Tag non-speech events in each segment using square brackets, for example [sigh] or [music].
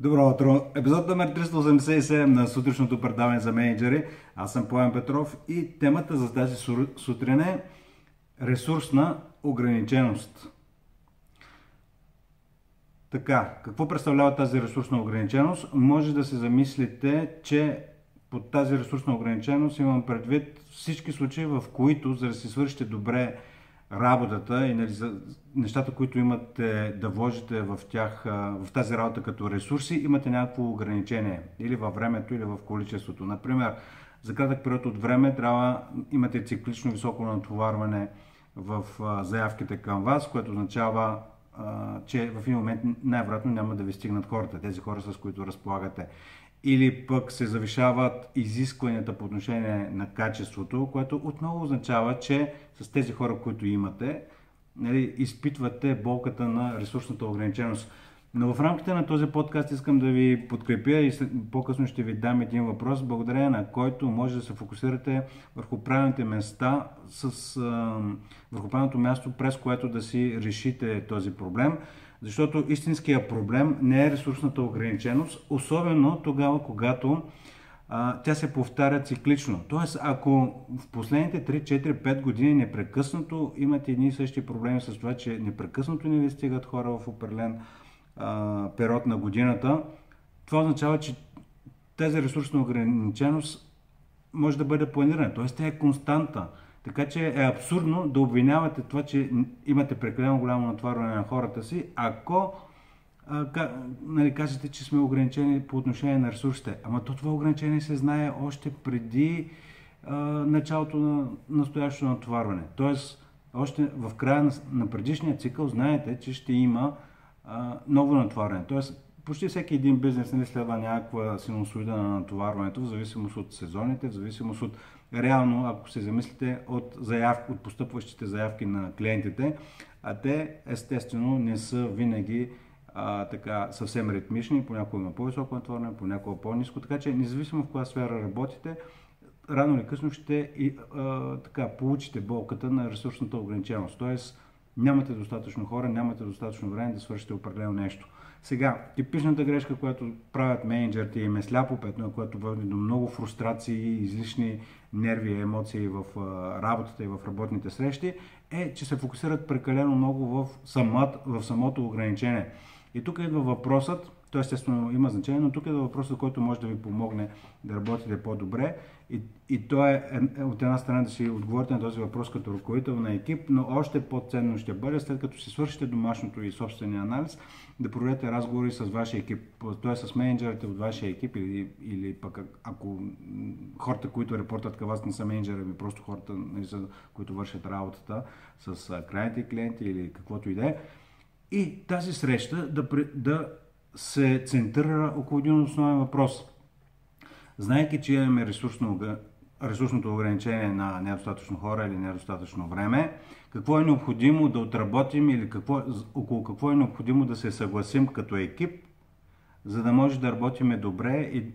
Добро утро! Епизод номер 387 на сутрешното предаване за менеджери. Аз съм Поян Петров и темата за тази сутрин е ресурсна ограниченост. Така, какво представлява тази ресурсна ограниченост? Може да се замислите, че под тази ресурсна ограниченост имам предвид всички случаи, в които, за да си свършите добре работата и нали, за нещата, които имате да вложите в тях, в тази работа като ресурси, имате някакво ограничение или във времето, или в количеството. Например, за кратък период от време трябва имате циклично високо натоварване в заявките към вас, което означава, че в един момент най-вероятно няма да ви стигнат хората, тези хора с които разполагате или пък се завишават изискванията по отношение на качеството, което отново означава, че с тези хора, които имате, нали, изпитвате болката на ресурсната ограниченост. Но в рамките на този подкаст искам да ви подкрепя и по-късно ще ви дам един въпрос, благодарение на който може да се фокусирате върху правилните места, с, върху правилното място, през което да си решите този проблем. Защото истинския проблем не е ресурсната ограниченост, особено тогава, когато а, тя се повтаря циклично. Тоест, ако в последните 3, 4, 5 години непрекъснато имате едни и същи проблеми с това, че непрекъснато не ви стигат хора в определен а, период на годината, това означава, че тази ресурсна ограниченост може да бъде планирана. Тоест, тя е константа. Така че е абсурдно да обвинявате това, че имате прекалено голямо натварване на хората си, ако а, ка, нали, кажете, че сме ограничени по отношение на ресурсите. Ама то това ограничение се знае още преди а, началото на настоящото натоварване. Тоест, още в края на, на предишния цикъл знаете, че ще има а, ново натварване. Тоест, почти всеки един бизнес не следва някаква синусоида на натоварването, в зависимост от сезоните, в зависимост от реално, ако се замислите, от, заявки, от постъпващите заявки на клиентите, а те естествено не са винаги а, така съвсем ритмични, понякога има по-високо натворение, понякога по-низко, така че независимо в коя сфера работите, рано или късно ще и, а, така, получите болката на ресурсната ограниченост. Тоест, нямате достатъчно хора, нямате достатъчно време да свършите определено нещо. Сега, типичната грешка, която правят менеджерите им е сляпо петно, което води до много фрустрации, излишни нерви и емоции в работата и в работните срещи, е, че се фокусират прекалено много в, самот, в самото ограничение. И тук идва въпросът, то естествено има значение, но тук идва въпросът, който може да ви помогне да работите по-добре и, и то е, е от една страна да си отговорите на този въпрос като ръководител на екип, но още по-ценно ще бъде след като си свършите домашното и собствения анализ, да проведете разговори с вашия екип, т.е. с менеджерите от вашия екип или, или пък ако хората, които репортат към вас не са менеджери, ами просто хората, нали, които вършат работата с крайните клиенти или каквото и да е. И тази среща да, да се центрира около един основен въпрос – Знайки, че имаме ресурсно, ресурсното ограничение на недостатъчно хора или недостатъчно време, какво е необходимо да отработим или какво, около какво е необходимо да се съгласим като екип, за да може да работиме добре и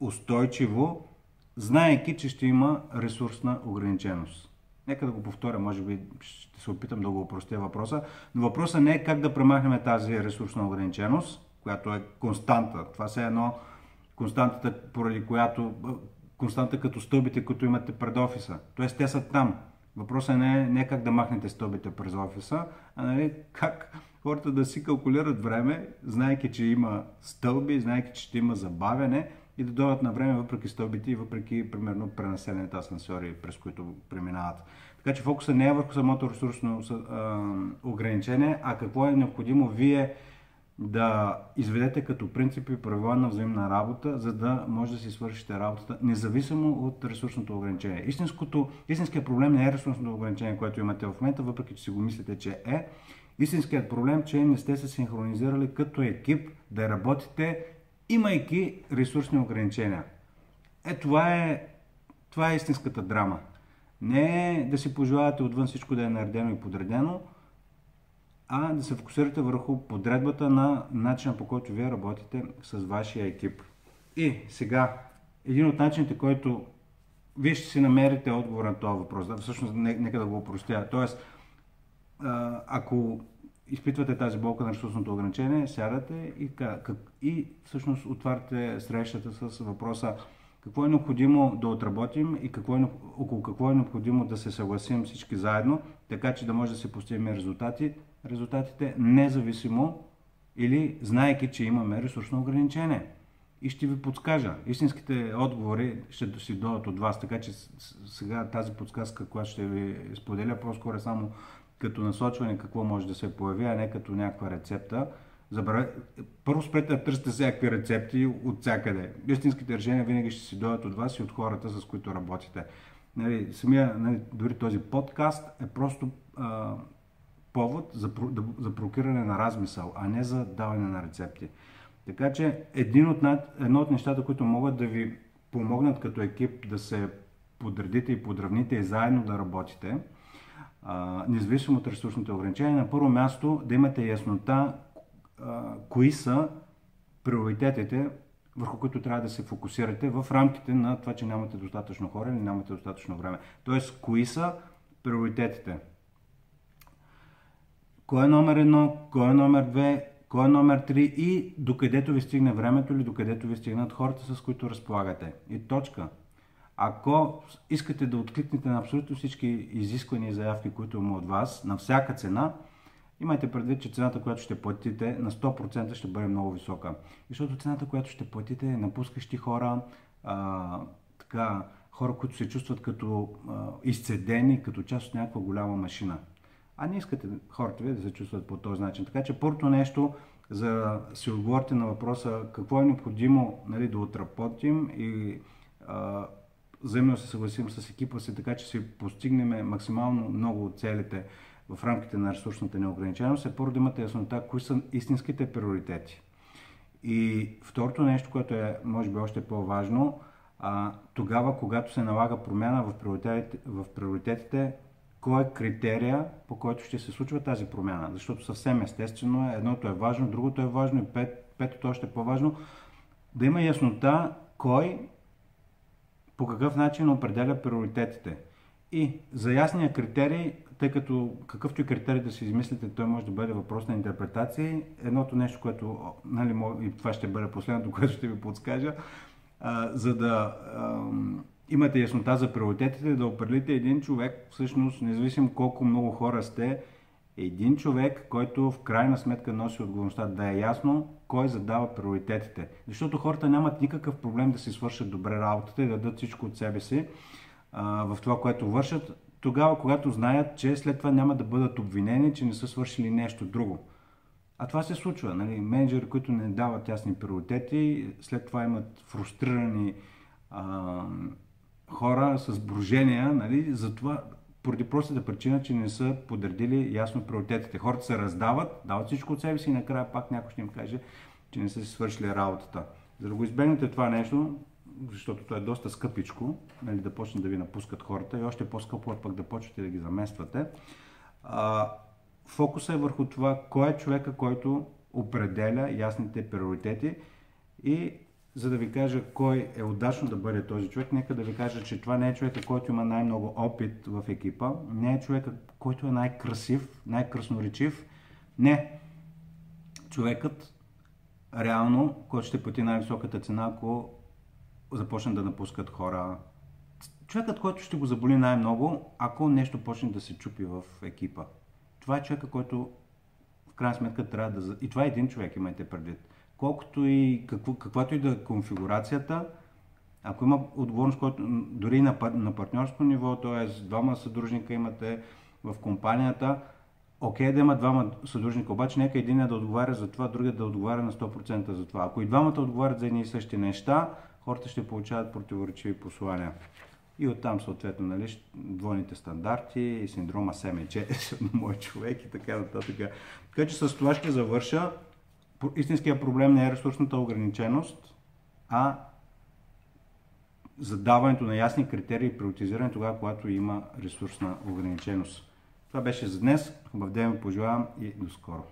устойчиво, знаеки, че ще има ресурсна ограниченост. Нека да го повторя, може би ще се опитам да го упростя въпроса, но въпросът не е как да премахнем тази ресурсна ограниченост, която е константа. Това се е едно константата, поради която константа като стълбите, които имате пред офиса. Тоест те са там. Въпросът не е не как да махнете стълбите през офиса, а нали, как хората да си калкулират време, знайки, че има стълби, знайки, че ще има забавяне и да дойдат на време въпреки стълбите и въпреки, примерно, пренаселените асансьори, през които преминават. Така че фокусът не е върху самото ресурсно ограничение, а какво е необходимо вие да изведете като принципи и правила на взаимна работа, за да може да си свършите работата, независимо от ресурсното ограничение. Истинското, истинският проблем не е ресурсното ограничение, което имате в момента, въпреки че си го мислите, че е. Истинският проблем, че не сте се синхронизирали като екип да работите, имайки ресурсни ограничения. Е, това е, това е истинската драма. Не е да си пожелавате отвън всичко да е наредено и подредено, а да се фокусирате върху подредбата на начина по който вие работите с вашия екип. И сега, един от начините, който вие ще си намерите отговор на този въпрос, всъщност нека да го упростя. Тоест, ако изпитвате тази болка на ресурсното ограничение, сядате и, как, и всъщност отваряте срещата с въпроса какво е необходимо да отработим и какво е, около какво е необходимо да се съгласим всички заедно, така че да може да се постигнем резултати. Резултатите независимо или знаеки, че имаме ресурсно ограничение. И ще ви подскажа. Истинските отговори ще си дойдат от вас, така че сега тази подсказка, която ще ви споделя, по-скоро е само като насочване какво може да се появи, а не като някаква рецепта. Забравя... Първо спрете да търсите всякакви рецепти от всякъде. Истинските решения винаги ще си дойдат от вас и от хората, с които работите. Нали, самия, нали, дори този подкаст е просто а, повод за, за прокиране на размисъл, а не за даване на рецепти. Така че един от, едно от нещата, които могат да ви помогнат като екип да се подредите и подравните и заедно да работите, а, независимо от ресурсните ограничения, на първо място да имате яснота кои са приоритетите, върху които трябва да се фокусирате в рамките на това, че нямате достатъчно хора или нямате достатъчно време. Тоест, кои са приоритетите? Кой е номер едно, кой е номер две, кой е номер 3 и докъдето ви стигне времето или докъдето ви стигнат хората, с които разполагате. И точка. Ако искате да откликнете на абсолютно всички изисквания и заявки, които има от вас, на всяка цена, имайте предвид, че цената, която ще платите, на 100% ще бъде много висока. Защото цената, която ще платите е напускащи хора, а, така, хора, които се чувстват като а, изцедени, като част от някаква голяма машина а не искате хората ви да се чувстват по този начин. Така че първото нещо, за да си отговорите на въпроса какво е необходимо нали, да отработим и а, взаимно се съгласим с екипа си, така че си постигнем максимално много от целите в рамките на ресурсната неограниченост, е първо да имате яснота кои са истинските приоритети. И второто нещо, което е, може би, още по-важно, а, тогава, когато се налага промяна в приоритетите, в приоритетите кой е критерия, по който ще се случва тази промяна. Защото съвсем естествено е, едното е важно, другото е важно и пет, петото още е по-важно. Да има яснота кой по какъв начин определя приоритетите. И за ясния критерий, тъй като какъвто и критерий да си измислите, той може да бъде въпрос на интерпретация. Едното нещо, което, нали, и това ще бъде последното, [laughs] което ще ви подскажа, а, за да а, имате яснота за приоритетите, да определите един човек, всъщност, независимо колко много хора сте, един човек, който в крайна сметка носи отговорността да е ясно кой задава приоритетите. Защото хората нямат никакъв проблем да си свършат добре работата и да дадат всичко от себе си а, в това, което вършат, тогава, когато знаят, че след това няма да бъдат обвинени, че не са свършили нещо друго. А това се случва. Нали? Менеджери, които не дават ясни приоритети, след това имат фрустрирани а, хора с брожения, нали, за това, поради простата причина, че не са подредили ясно приоритетите. Хората се раздават, дават всичко от себе си и накрая пак някой ще им каже, че не са си свършили работата. За да го избегнете това нещо, защото то е доста скъпичко, нали, да почнат да ви напускат хората и още по-скъпо е пък да почвате да ги замествате. А, фокуса е върху това, кой е човека, който определя ясните приоритети и за да ви кажа кой е удачно да бъде този човек, нека да ви кажа, че това не е човека, който има най-много опит в екипа, не е човека, който е най-красив, най-красноречив. Не. Човекът, реално, който ще плати най-високата цена, ако започне да напускат хора. Човекът, който ще го заболи най-много, ако нещо почне да се чупи в екипа. Това е човека, който в крайна сметка трябва да... И това е един човек, имайте предвид колкото и какво, каквато и да е конфигурацията, ако има отговорност, който дори на, на партньорско ниво, т.е. двама съдружника имате в компанията, окей okay, да има двама съдружника, обаче нека един да отговаря за това, другия да отговаря на 100% за това. Ако и двамата отговарят за едни и същи неща, хората ще получават противоречиви послания. И оттам съответно нали, двойните стандарти и синдрома СМЧ, [laughs] мой човек и така нататък. Така че с това ще завърша истинският проблем не е ресурсната ограниченост, а задаването на ясни критерии и приоритизиране тогава, когато има ресурсна ограниченост. Това беше за днес. Хубав ден ви пожелавам и до скоро.